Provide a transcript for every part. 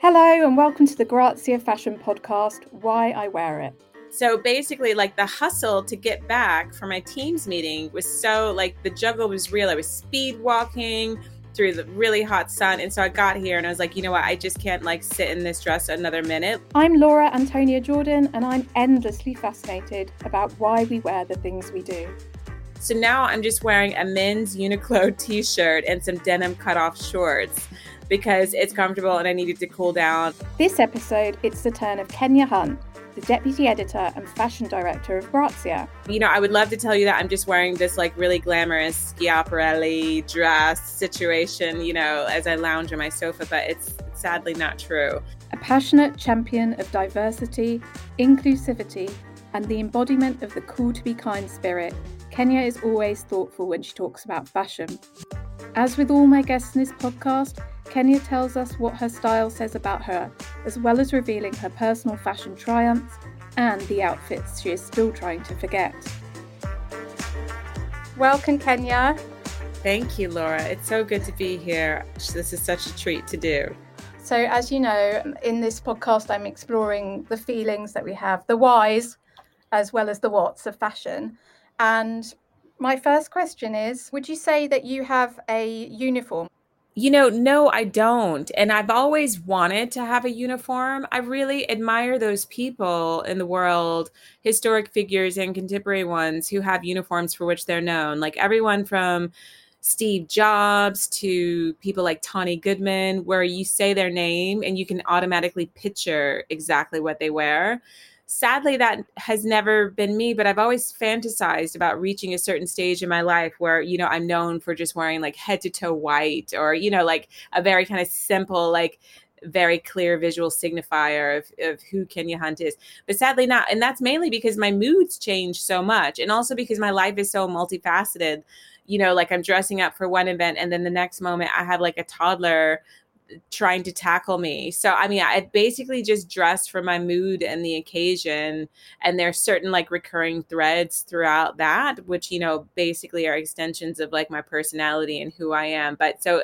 Hello, and welcome to the Grazia Fashion Podcast Why I Wear It. So basically, like the hustle to get back for my team's meeting was so like the juggle was real. I was speed walking through the really hot sun. And so I got here and I was like, you know what? I just can't like sit in this dress another minute. I'm Laura Antonia Jordan, and I'm endlessly fascinated about why we wear the things we do. So now I'm just wearing a men's Uniqlo t shirt and some denim cut off shorts because it's comfortable and I needed to cool down. This episode, it's the turn of Kenya Hunt, the deputy editor and fashion director of Grazia. You know, I would love to tell you that I'm just wearing this like really glamorous Schiaparelli dress situation, you know, as I lounge on my sofa, but it's sadly not true. A passionate champion of diversity, inclusivity, and the embodiment of the cool to be kind spirit, Kenya is always thoughtful when she talks about fashion. As with all my guests in this podcast, Kenya tells us what her style says about her, as well as revealing her personal fashion triumphs and the outfits she is still trying to forget. Welcome, Kenya. Thank you, Laura. It's so good to be here. This is such a treat to do. So, as you know, in this podcast, I'm exploring the feelings that we have, the whys, as well as the whats of fashion. And my first question is Would you say that you have a uniform? You know, no, I don't. And I've always wanted to have a uniform. I really admire those people in the world, historic figures and contemporary ones who have uniforms for which they're known. Like everyone from Steve Jobs to people like Tonne Goodman, where you say their name and you can automatically picture exactly what they wear sadly that has never been me but i've always fantasized about reaching a certain stage in my life where you know i'm known for just wearing like head to toe white or you know like a very kind of simple like very clear visual signifier of, of who Kenya Hunt is. But sadly not. And that's mainly because my moods change so much. And also because my life is so multifaceted. You know, like I'm dressing up for one event and then the next moment I have like a toddler trying to tackle me. So I mean, I basically just dress for my mood and the occasion. And there's certain like recurring threads throughout that, which you know basically are extensions of like my personality and who I am. But so,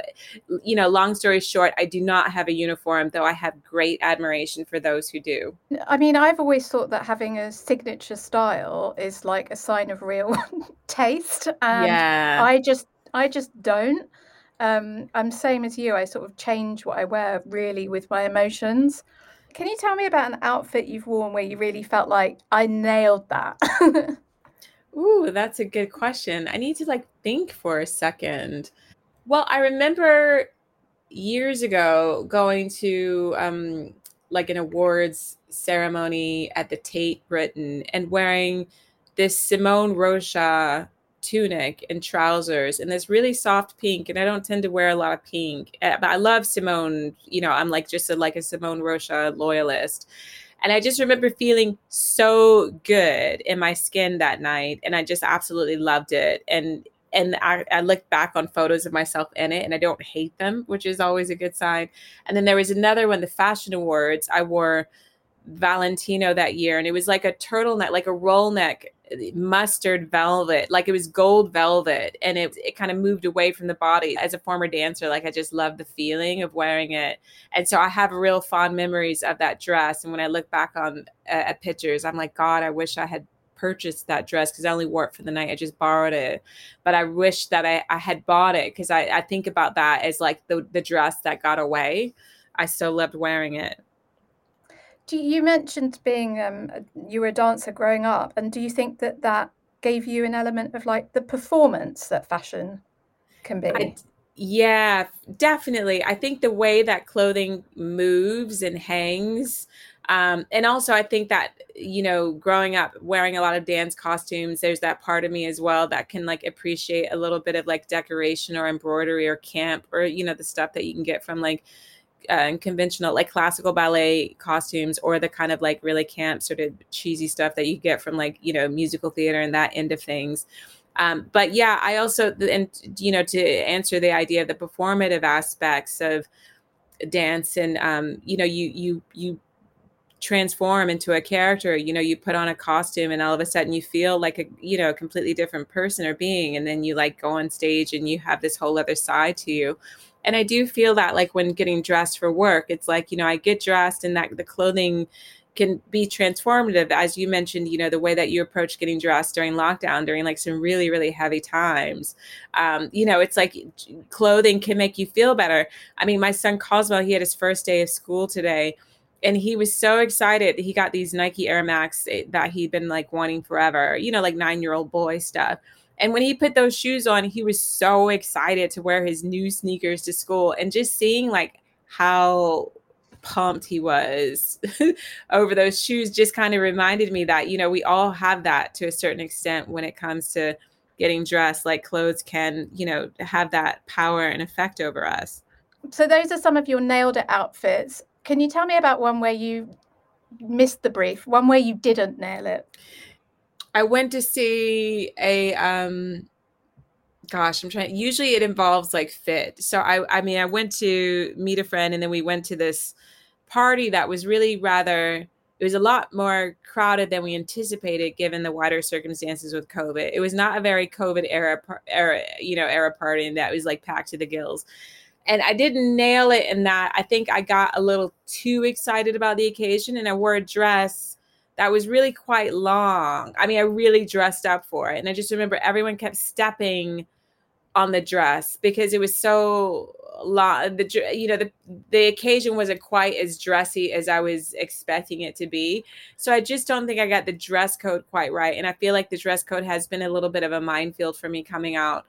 you know, long story short, I do not have a uniform, though I have great admiration for those who do. I mean, I've always thought that having a signature style is like a sign of real taste, and yeah. I just I just don't um, I'm same as you. I sort of change what I wear really with my emotions. Can you tell me about an outfit you've worn where you really felt like I nailed that? Ooh, that's a good question. I need to like think for a second. Well, I remember years ago going to um like an awards ceremony at the Tate Britain and wearing this Simone Rocha tunic and trousers and this really soft pink and i don't tend to wear a lot of pink eh, but i love simone you know i'm like just a, like a simone rocha loyalist and i just remember feeling so good in my skin that night and i just absolutely loved it and and I, I looked back on photos of myself in it and I don't hate them, which is always a good sign. And then there was another one, the fashion awards. I wore Valentino that year, and it was like a turtleneck, like a roll neck mustard velvet like it was gold velvet and it, it kind of moved away from the body. As a former dancer like i just love the feeling of wearing it. And so i have real fond memories of that dress and when i look back on uh, at pictures i'm like god i wish i had purchased that dress because i only wore it for the night i just borrowed it. But i wish that i, I had bought it because I, I think about that as like the, the dress that got away. I still loved wearing it do you mentioned being um, you were a dancer growing up, and do you think that that gave you an element of like the performance that fashion can be? I, yeah, definitely. I think the way that clothing moves and hangs. Um, and also, I think that, you know, growing up wearing a lot of dance costumes, there's that part of me as well that can like appreciate a little bit of like decoration or embroidery or camp or, you know, the stuff that you can get from like uh, conventional like classical ballet costumes or the kind of like really camp sort of cheesy stuff that you get from like you know musical theater and that end of things. Um, but yeah i also and you know to answer the idea of the performative aspects of dance and um, you know you you you transform into a character you know you put on a costume and all of a sudden you feel like a you know a completely different person or being and then you like go on stage and you have this whole other side to you And I do feel that like when getting dressed for work, it's like, you know, I get dressed and that the clothing can be transformative. As you mentioned you know the way that you approach getting dressed during lockdown during like some really really heavy times um, you know it's like clothing can make you feel better. I mean my son cosmo he had his first day of school today and he was so excited. He got these nike air max eh, that he'd been like wanting forever you know like nine year old boy stuff and when he put those shoes on, he was so excited to wear his new sneakers to school and just seeing like how pumped he was over those shoes just kind of reminded me that, you know, we all have that to a certain extent when it comes to getting dressed. Like clothes can, you know, have that power and effect over us. So those are some of your nailed it outfits. Can you tell me about one where you missed the brief, one where you didn't nail it? I went to see a um gosh, I'm trying usually it involves like fit. So I I mean I went to meet a friend and then we went to this party that was really rather it was a lot more crowded than we anticipated given the wider circumstances with COVID. It was not a very COVID era era, you know, era party and that was like packed to the gills. And I didn't nail it in that. I think I got a little too excited about the occasion and I wore a dress that was really quite long. I mean, I really dressed up for it. And I just remember everyone kept stepping on the dress because it was so long. The you know the the occasion wasn't quite as dressy as I was expecting it to be. So I just don't think I got the dress code quite right. And I feel like the dress code has been a little bit of a minefield for me coming out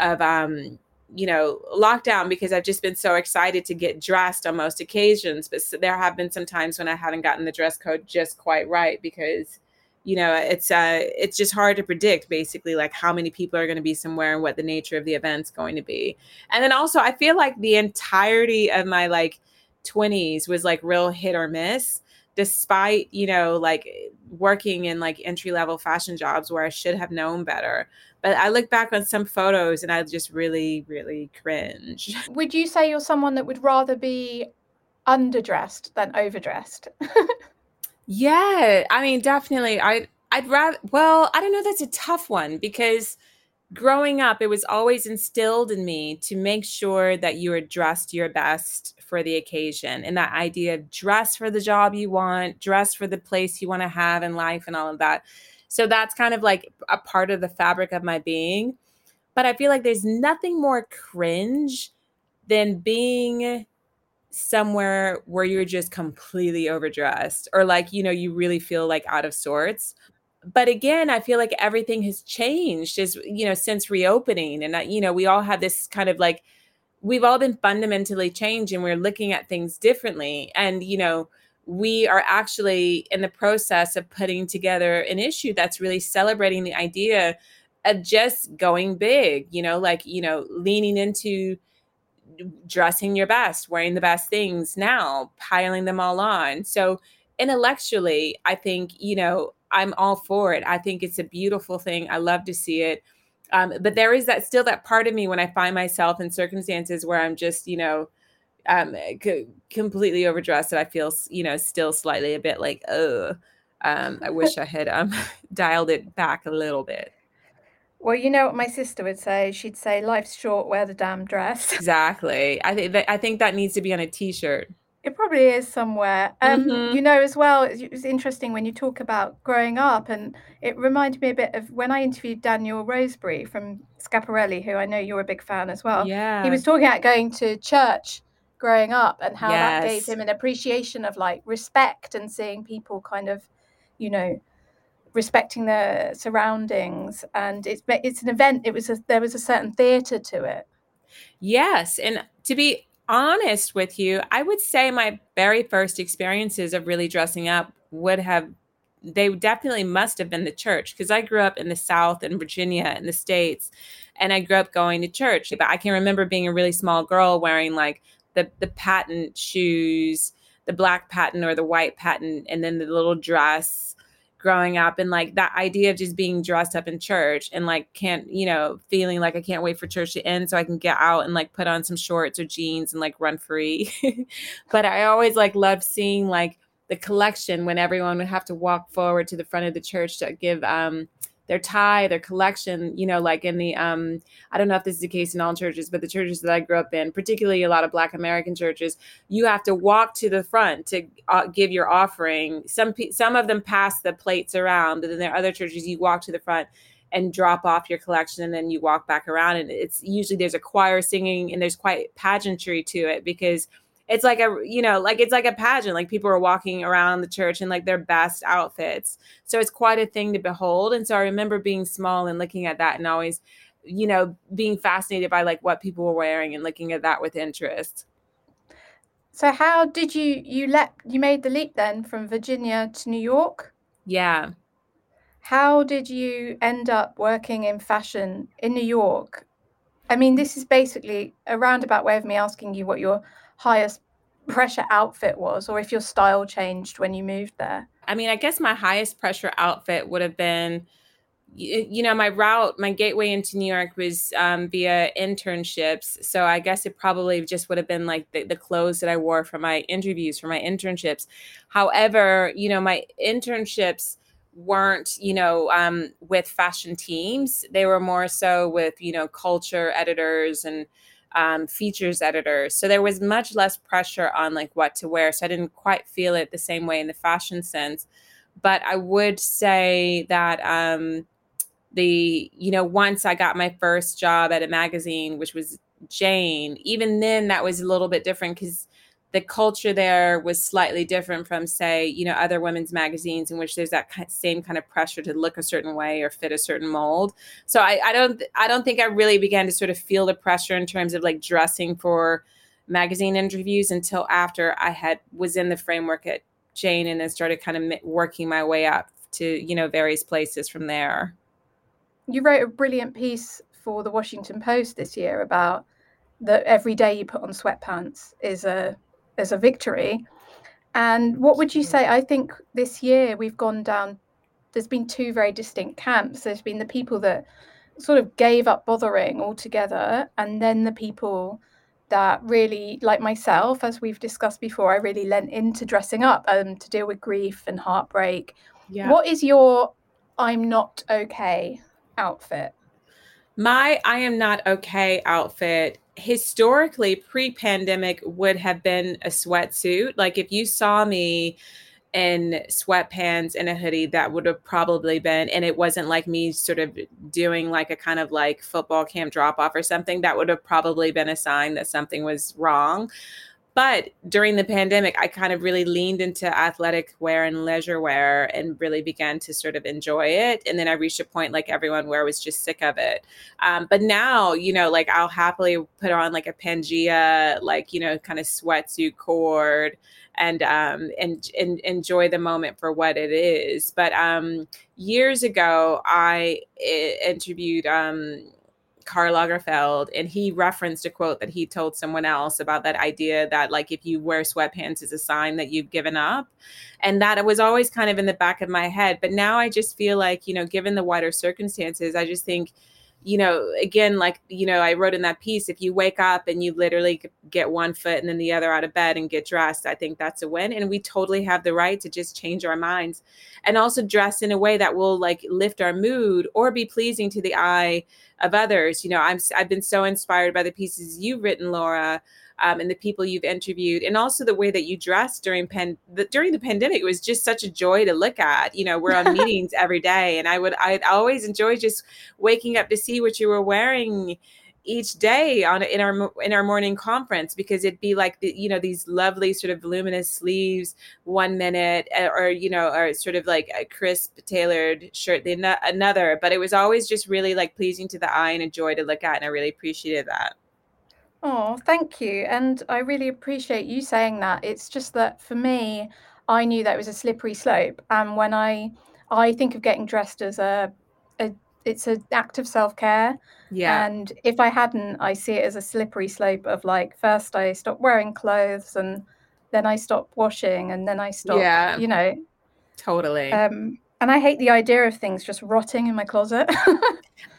of um you know, lockdown because I've just been so excited to get dressed on most occasions. But there have been some times when I haven't gotten the dress code just quite right because, you know, it's uh it's just hard to predict basically like how many people are going to be somewhere and what the nature of the event's going to be. And then also I feel like the entirety of my like 20s was like real hit or miss despite you know like working in like entry level fashion jobs where I should have known better. But I look back on some photos and I just really, really cringe. Would you say you're someone that would rather be underdressed than overdressed? yeah, I mean, definitely. I I'd rather. Well, I don't know. That's a tough one because growing up, it was always instilled in me to make sure that you are dressed your best for the occasion and that idea of dress for the job you want, dress for the place you want to have in life, and all of that. So that's kind of like a part of the fabric of my being. But I feel like there's nothing more cringe than being somewhere where you're just completely overdressed or like, you know, you really feel like out of sorts. But again, I feel like everything has changed as, you know, since reopening. And, uh, you know, we all have this kind of like, we've all been fundamentally changed and we're looking at things differently. And, you know, we are actually in the process of putting together an issue that's really celebrating the idea of just going big, you know, like, you know, leaning into dressing your best, wearing the best things now, piling them all on. So, intellectually, I think, you know, I'm all for it. I think it's a beautiful thing. I love to see it. Um, but there is that still that part of me when I find myself in circumstances where I'm just, you know, um, c- completely overdressed that I feel, you know, still slightly a bit like, oh, um, I wish I had um, dialed it back a little bit. Well, you know what my sister would say? She'd say, "Life's short, wear the damn dress." Exactly. I think that I think that needs to be on a T-shirt. It probably is somewhere. Um, mm-hmm. You know, as well, it was interesting when you talk about growing up, and it reminded me a bit of when I interviewed Daniel Roseberry from Schiaparelli, who I know you're a big fan as well. Yeah. He was talking about going to church growing up and how yes. that gave him an appreciation of like respect and seeing people kind of, you know, respecting their surroundings. And it's it's an event. It was a, there was a certain theatre to it. Yes, and to be honest with you, I would say my very first experiences of really dressing up would have they definitely must have been the church because I grew up in the South in Virginia in the States and I grew up going to church. But I can remember being a really small girl wearing like the the patent shoes, the black patent or the white patent, and then the little dress growing up and like that idea of just being dressed up in church and like can't you know feeling like i can't wait for church to end so i can get out and like put on some shorts or jeans and like run free. But i always like loved seeing like the collection when everyone would have to walk forward to the front of the church to give um their tie, their collection, you know, like in the um I don't know if this is the case in all churches, but the churches that I grew up in, particularly a lot of black American churches, you have to walk to the front to uh, give your offering. Some some of them pass the plates around, but then there are other churches you walk to the front and drop off your collection and then you walk back around and it's usually there's a choir singing and there's quite pageantry to it because it's like a you know like it's like a pageant like people are walking around the church in like their best outfits. So it's quite a thing to behold. And so i remember being small and looking at that and always you know being fascinated by like what people were wearing and looking at that with interest. So how did you you let you made the leap then from virginia to new york? Yeah. How did you end up working in fashion in new york? I mean this is basically a roundabout way of me asking you what your highest pressure outfit was or if your style changed when you moved there. I mean, I guess my highest pressure outfit would have been you know my route my gateway into new york was um, via internships. So i guess it probably just would have been like the, the clothes that i wore for my interviews for my internships. However you know my internships weren't you know um, with fashion teams. They were more so with you know culture editors and um, features editors. So there was much less pressure on like what to wear. So I didn't quite feel it the same way in the fashion sense. But I would say that um, the, you know, once I got my first job at a magazine, which was Jane, even then that was a little bit different because the culture there was slightly different from say you know other women's magazines in which there's that same kind of pressure to look a certain way or fit a certain mold. So I, I don't i don't think i really began to sort of feel the pressure in terms of like dressing for magazine interviews until after i had was in the framework at jane and then started kind of working my way up to you know various places from there. You wrote a brilliant piece for the washington post this year about that every day you put on sweatpants is a as a victory. And what would you say? I think this year we've gone down, there's been two very distinct camps. There's been the people that sort of gave up bothering altogether, and then the people that really, like myself, as we've discussed before, I really lent into dressing up um, to deal with grief and heartbreak. Yeah. What is your I'm not okay outfit? My I am not okay outfit historically pre-pandemic would have been a sweatsuit. Like if you saw me in sweatpants and a hoodie, that would have probably been, and it wasn't like me sort of doing like a kind of like football camp drop off or something, that would have probably been a sign that something was wrong. But during the pandemic, I kind of really leaned into athletic wear and leisure wear and really began to sort of enjoy it. And then I reached a point like everyone where I was just sick of it. Um, but now, you know, like I'll happily put on like a Pangaia, like, you know, kind of sweatsuit cord and um and, and enjoy the moment for what it is but um years ago i I interviewed um Karl Lagerfeld, and he referenced a quote that he told someone else about that idea that, like, if you wear sweatpants is a sign that you've given up. And that was always kind of in the back of my head. But now I just feel like, you know, given the wider circumstances, I just think, you know, again, like, you know, I wrote in that piece, if you wake up and you literally get one foot and then the other out of bed and get dressed, I think that's a win. And we totally have the right to just change our minds and also dress in a way that will like lift our mood or be pleasing to the eye of others. You know, I'm I've been so inspired by the pieces you've written, Laura. Um, and the people you've interviewed, and also the way that you dressed during pen the, during the pandemic it was just such a joy to look at. You know, we're on meetings every day, and I would I'd always enjoy just waking up to see what you were wearing each day on in our in our morning conference because it'd be like the, you know these lovely sort of voluminous sleeves one minute eh, or you know or sort of like a crisp tailored shirt the another but it was always just really like pleasing to the eye and a joy to look at and I really appreciated that. Oh, thank you. And I really appreciate you saying that. It's just that for me, I knew that it was a slippery slope. And when I I think of getting dressed as a, a it's an act of self-care yeah and if i hadn't i see it as a slippery slope of like first i stop wearing clothes and then i stop washing and then i stop yeah you know totally um and i hate the idea of things just rotting in my closet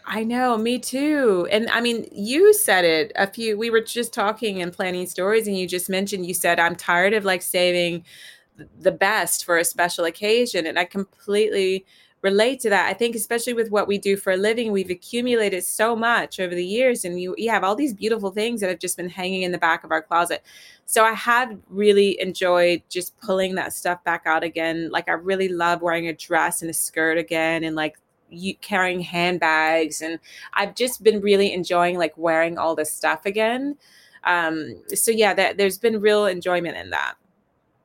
I know, me too. And I mean, you said it a few, we were just talking and planning stories, and you just mentioned, you said, I'm tired of like saving the best for a special occasion. And I completely relate to that. I think, especially with what we do for a living, we've accumulated so much over the years, and you, you have all these beautiful things that have just been hanging in the back of our closet. So I have really enjoyed just pulling that stuff back out again. Like, I really love wearing a dress and a skirt again, and like you carrying handbags and i've just been really enjoying like wearing all this stuff again um so yeah that there's been real enjoyment in that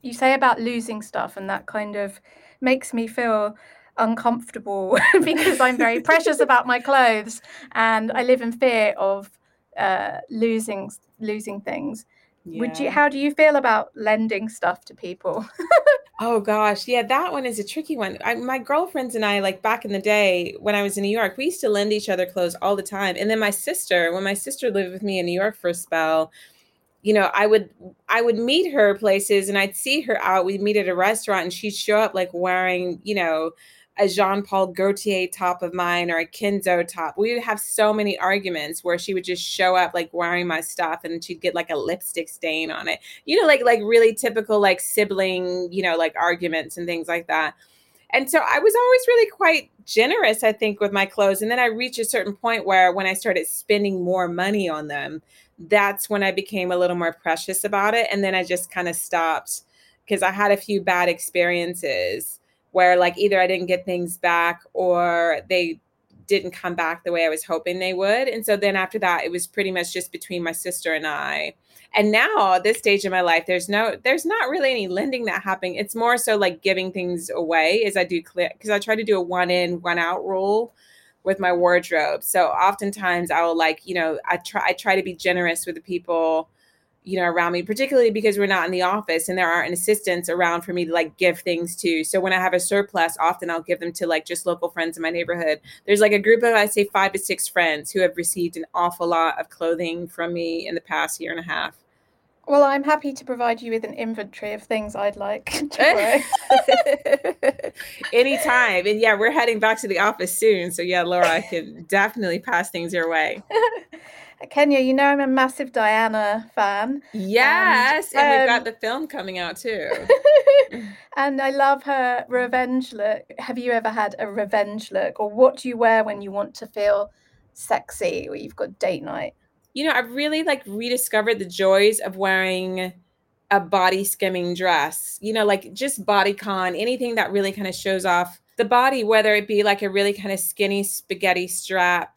you say about losing stuff and that kind of makes me feel uncomfortable because I'm very precious about my clothes and I live in fear of uh, losing losing things. Yeah. Would you? How do you feel about lending stuff to people? oh gosh, yeah, that one is a tricky one. I, my girlfriends and I, like back in the day when I was in New York, we used to lend each other clothes all the time. And then my sister, when my sister lived with me in New York for a spell, you know, I would I would meet her places and I'd see her out. We'd meet at a restaurant and she'd show up like wearing, you know, a Jean Paul Gaultier top of mine or a Kenzo top. We would have so many arguments where she would just show up like wearing my stuff and she'd get like a lipstick stain on it. You know, like like really typical like sibling, you know, like arguments and things like that. And so I was always really quite generous, I think, with my clothes. And then I reached a certain point where when I started spending more money on them, that's when I became a little more precious about it. And then I just kind of stopped because I had a few bad experiences where, like, either I didn't get things back or they didn't come back the way I was hoping they would. And so then after that, it was pretty much just between my sister and I. And now at this stage in my life, there's no, there's not really any lending that happening. It's more so like giving things away as I do clear because I try to do a one in, one out rule with my wardrobe. So oftentimes I will like, you know, I try I try to be generous with the people, you know, around me, particularly because we're not in the office and there aren't assistants around for me to like give things to. So when I have a surplus, often I'll give them to like just local friends in my neighborhood. There's like a group of I'd say five to six friends who have received an awful lot of clothing from me in the past year and a half. Well, I'm happy to provide you with an inventory of things I'd like to Anytime. And yeah, we're heading back to the office soon. So yeah, Laura, I can definitely pass things your way. Kenya, you know I'm a massive Diana fan. Yes, and, um, and we've got um, the film coming out too. and I love her revenge look. Have you ever had a revenge look, or what do you wear when you want to feel sexy, or you've got date night? you know, I've really like rediscovered the joys of wearing a body skimming dress, you know, like just bodycon, anything that really kind of shows off the body, whether it be like a really kind of skinny spaghetti strap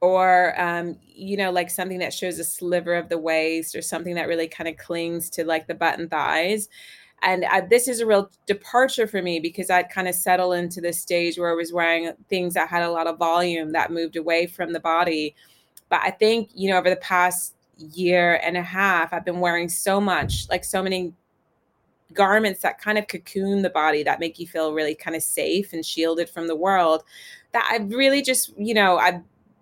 or, um, you know, like something that shows a sliver of the waist or something that really kind of clings to like the button thighs. And I, this is a real departure for me because I'd kind of settle into this stage where I was wearing things that had a lot of volume that moved away from the body but I think, you know, over the past year and a half, I've been wearing so much, like so many garments that kind of cocoon the body that make you feel really kind of safe and shielded from the world that I've really just, you know, I've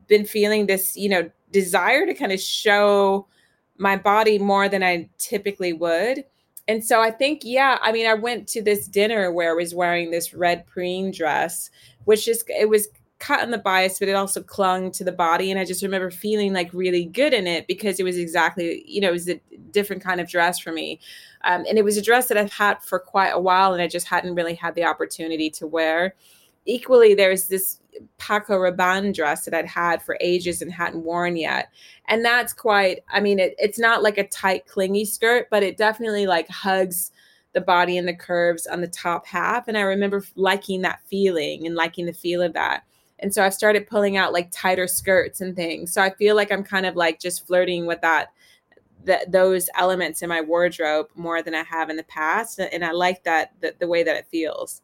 been feeling this, you know, desire to kind of show my body more than I typically would. And so I think, yeah, I mean, I went to this dinner where I was wearing this red preen dress, which is, it was cut on the bias, but it also clung to the body. And I just remember feeling like really good in it because it was exactly, you know, it was a different kind of dress for me. Um, and it was a dress that I've had for quite a while and I just hadn't really had the opportunity to wear. Equally, there's this Paco Rabanne dress that I'd had for ages and hadn't worn yet. And that's quite, I mean, it, it's not like a tight, clingy skirt, but it definitely like hugs the body and the curves on the top half. And I remember liking that feeling and liking the feel of that. And so I've started pulling out like tighter skirts and things. So I feel like I'm kind of like just flirting with that that those elements in my wardrobe more than I have in the past. And I like that the, the way that it feels.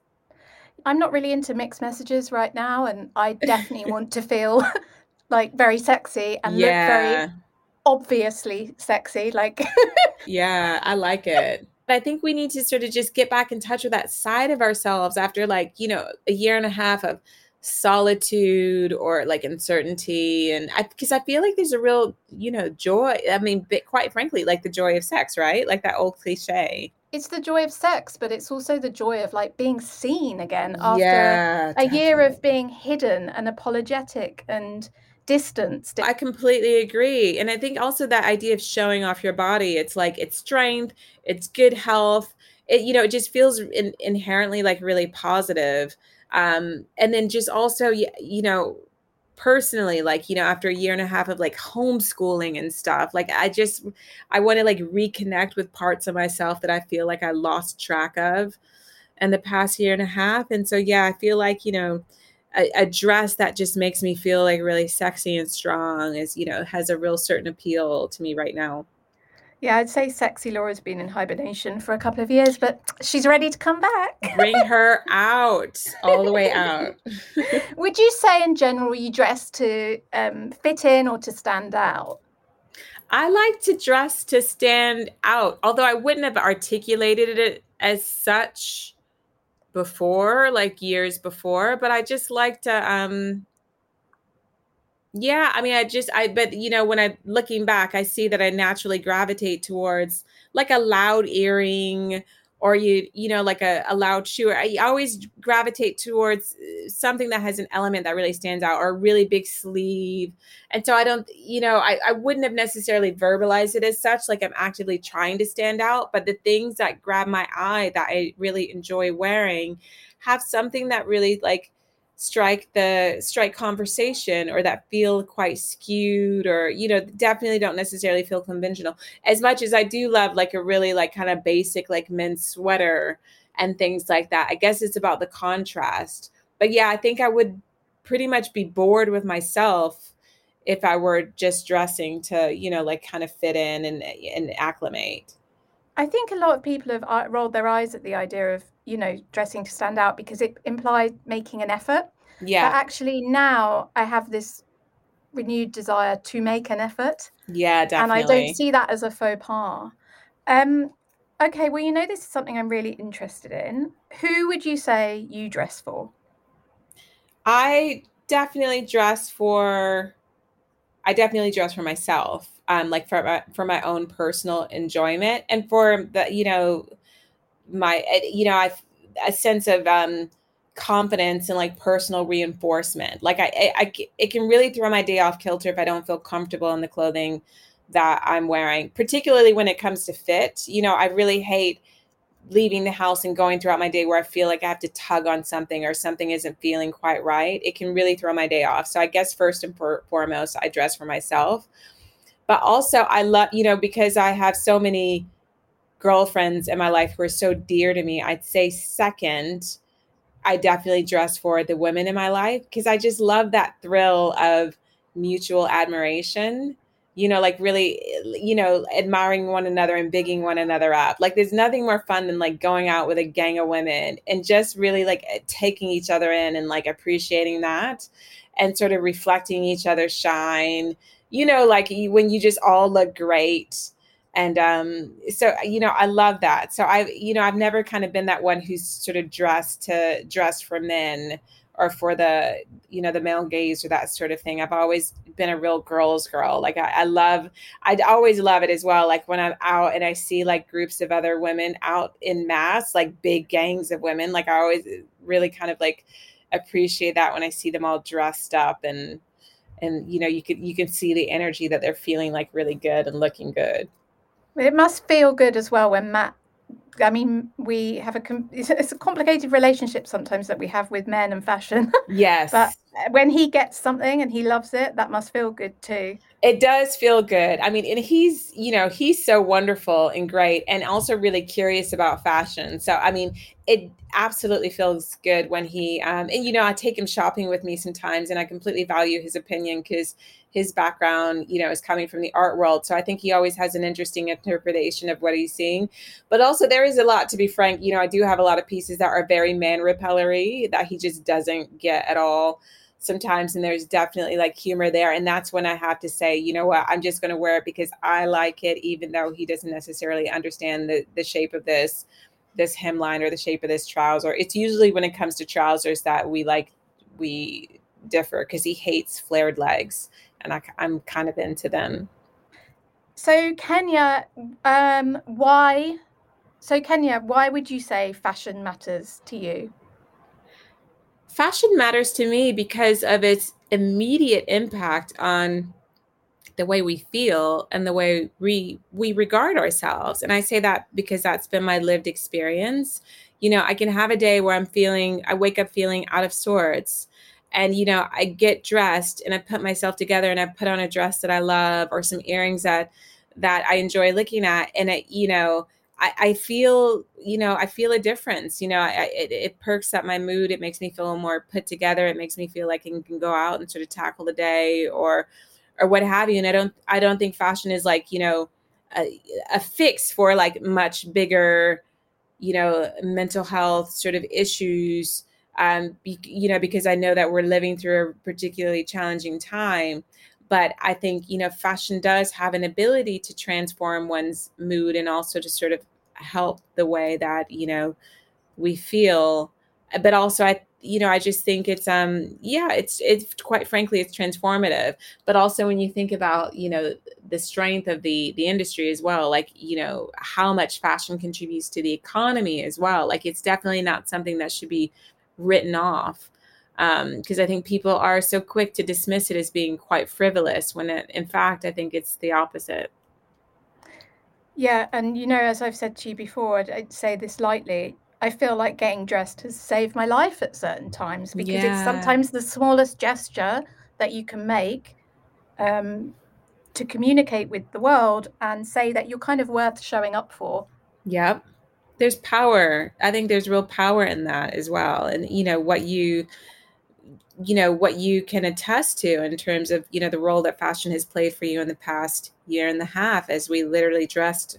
I'm not really into mixed messages right now, and I definitely want to feel like very sexy and yeah. look very obviously sexy. Like, yeah, I like it. But I think we need to sort of just get back in touch with that side of ourselves after, like, you know, a year and a half of solitude or like uncertainty and I because I feel like there's a real you know joy I mean quite frankly like the joy of sex right like that old cliche it's the joy of sex but it's also the joy of like being seen again after yeah, a year of being hidden and apologetic and distanced. I completely agree and I think also that idea of showing off your body it's like it's strength it's good health it you know it just feels in, inherently like really positive Um, and then just also, you know, personally like you know after a year and a half of like homeschooling and stuff like i just i want to like reconnect with parts of myself that i feel like i lost track of in the past year and a half. And so yeah i feel like you know a, a dress that just makes me feel like really sexy and strong is you know has a real certain appeal to me right now yeah, I'd say sexy Laura's been in hibernation for a couple of years, but she's ready to come back. Bring her out, all the way out. Would you say, in general, you dress to um, fit in or to stand out? I like to dress to stand out, although I wouldn't have articulated it as such before, like years before, but I just like to um yeah, I mean, I just, I, but you know, when I looking back, I see that I naturally gravitate towards like a loud earring or you, you know, like a, a loud shoe. I always gravitate towards uh, something that has an element that really stands out or a really big sleeve. And so I don't, you know, I, I wouldn't have necessarily verbalized it as such, like I'm actively trying to stand out, but the things that grab my eye that I really enjoy wearing have something that really like, strike the strike conversation or that feel quite skewed or you know definitely don't necessarily feel conventional. As much as i do love like a really like kind of basic like men's sweater and things like that i guess it's about the contrast. But yeah i think i would pretty much be bored with myself if i were just dressing to you know like kind of fit in and and acclimate i think a lot of people have uh, rolled their eyes at the idea of you know, dressing to stand out because it implied making an effort. Yeah. But actually, now I have this renewed desire to make an effort. Yeah, definitely. And I don't see that as a faux pas. Um, okay, well, you know, this is something I'm really interested in. Who would you say you dress for? I definitely dress for. I definitely dress for myself, um, like for my, for my own personal enjoyment, and for the you know my eh, you know i've a sense of um confidence and like personal reinforcement. Like I, I, I it can really throw my day off kilter if i don't feel comfortable in the clothing that i'm wearing particularly when it comes to fit. You know i really hate leaving the house and going throughout my day where i feel like i have to tug on something or something isn't feeling quite right it can really throw my day off so i guess first and foremost i dress for myself but also i love you know because i have so many girlfriends in my life who are so dear to me, I'd say second, I definitely dress for the women in my life because I just love that thrill of mutual admiration. You know, like really, eh, you know, admiring one another and bigging one another up. Like, there's nothing more fun than like going out with a gang of women and just really like eh, taking each other in and like appreciating that and sort of reflecting each other's shine. You know, like when you just all look great and um, so eh, you know i love that so i you know i've never kind of been that one who's sort of dressed to dress for men or for the you know the male gaze or that sort of thing. I've always been a real girl's girl. Like I, I love i'd always love it as well. Like when i'm out and i see like groups of other women out in mass like big gangs of women like i always eh, really kind of like appreciate that when i see them all dressed up and and you know you could you can see the energy that they're feeling like really good and looking good. It must feel good as well when Matt. I mean, we have a it's a complicated relationship sometimes that we have with men and fashion. Yes, but when he gets something and he loves it, that must feel good too. It does feel good. I mean, and he's, you know, he's so wonderful and great and also really curious about fashion. So, I mean, it absolutely feels good when he, um, and, you know, I take him shopping with me sometimes and I completely value his opinion because his background, you know, is coming from the art world. So I think he always has an interesting interpretation of what he's seeing. But also, there is a lot, to be frank, you know, I do have a lot of pieces that are very man repellery that he just doesn't get at all sometimes and there's definitely like humor there and that's when i have to say you know what? I'm just going to wear it because i like it even though he doesn't necessarily understand the, the shape of this this hemline or the shape of this trouser. It's usually when it comes to trousers that we like we differ because he hates flared legs and I, i'm kind of into them. So kenya um why so kenya why would you say fashion matters to you fashion matters to me because of its immediate impact on the way we feel and the way we we regard ourselves and i say that because that's been my lived experience you know, I can have a day where I'm feeling, I wake up feeling out of sorts. And, you know, I get dressed and I put myself together and I put on a dress that I love or some earrings that, that I enjoy looking at. And it, you know, I, I feel, you know, I feel a difference. You know, I, it, it, perks up my mood. It makes me feel more put together. It makes me feel like I can, can go out and sort of tackle the day or, or what have you. And I don't, I don't think fashion is like, you know, a, a fix for like much bigger, you know, mental health sort of issues. Um, be, you know, because I know that we're living through a particularly challenging time but I think you know fashion does have an ability to transform one's mood and also to sort of help the way that you know we feel. But also I you know I just think it's um yeah it's it's quite frankly it's transformative. But also when you think about you know the strength of the the industry as well like you know how much fashion contributes to the economy as well like it's definitely not something that should be written off because um, I think people are so quick to dismiss it as being quite frivolous when it, in fact I think it's the opposite. Yeah, and you know, as I've said to you before, I'd, I'd say this lightly. I feel like getting dressed has saved my life at certain times because yeah. it's sometimes the smallest gesture that you can make um, to communicate with the world and say that you're kind of worth showing up for. Yep. There's power. I think there's real power in that as well. And, you know, what you you know what you can attest to in terms of you know the role that fashion has played for you in the past year and a half as we literally dressed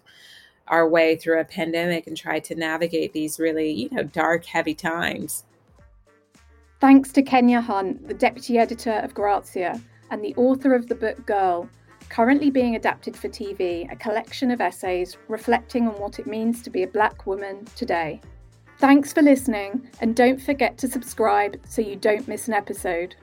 our way through a pandemic and tried to navigate these really you know dark heavy times. Thanks to kenya hunt the deputy editor of grazia and the author of the book girl currently being adapted for tv a collection of essays reflecting on what it means to be a black woman today Thanks for listening, and don't forget to subscribe so you don't miss an episode.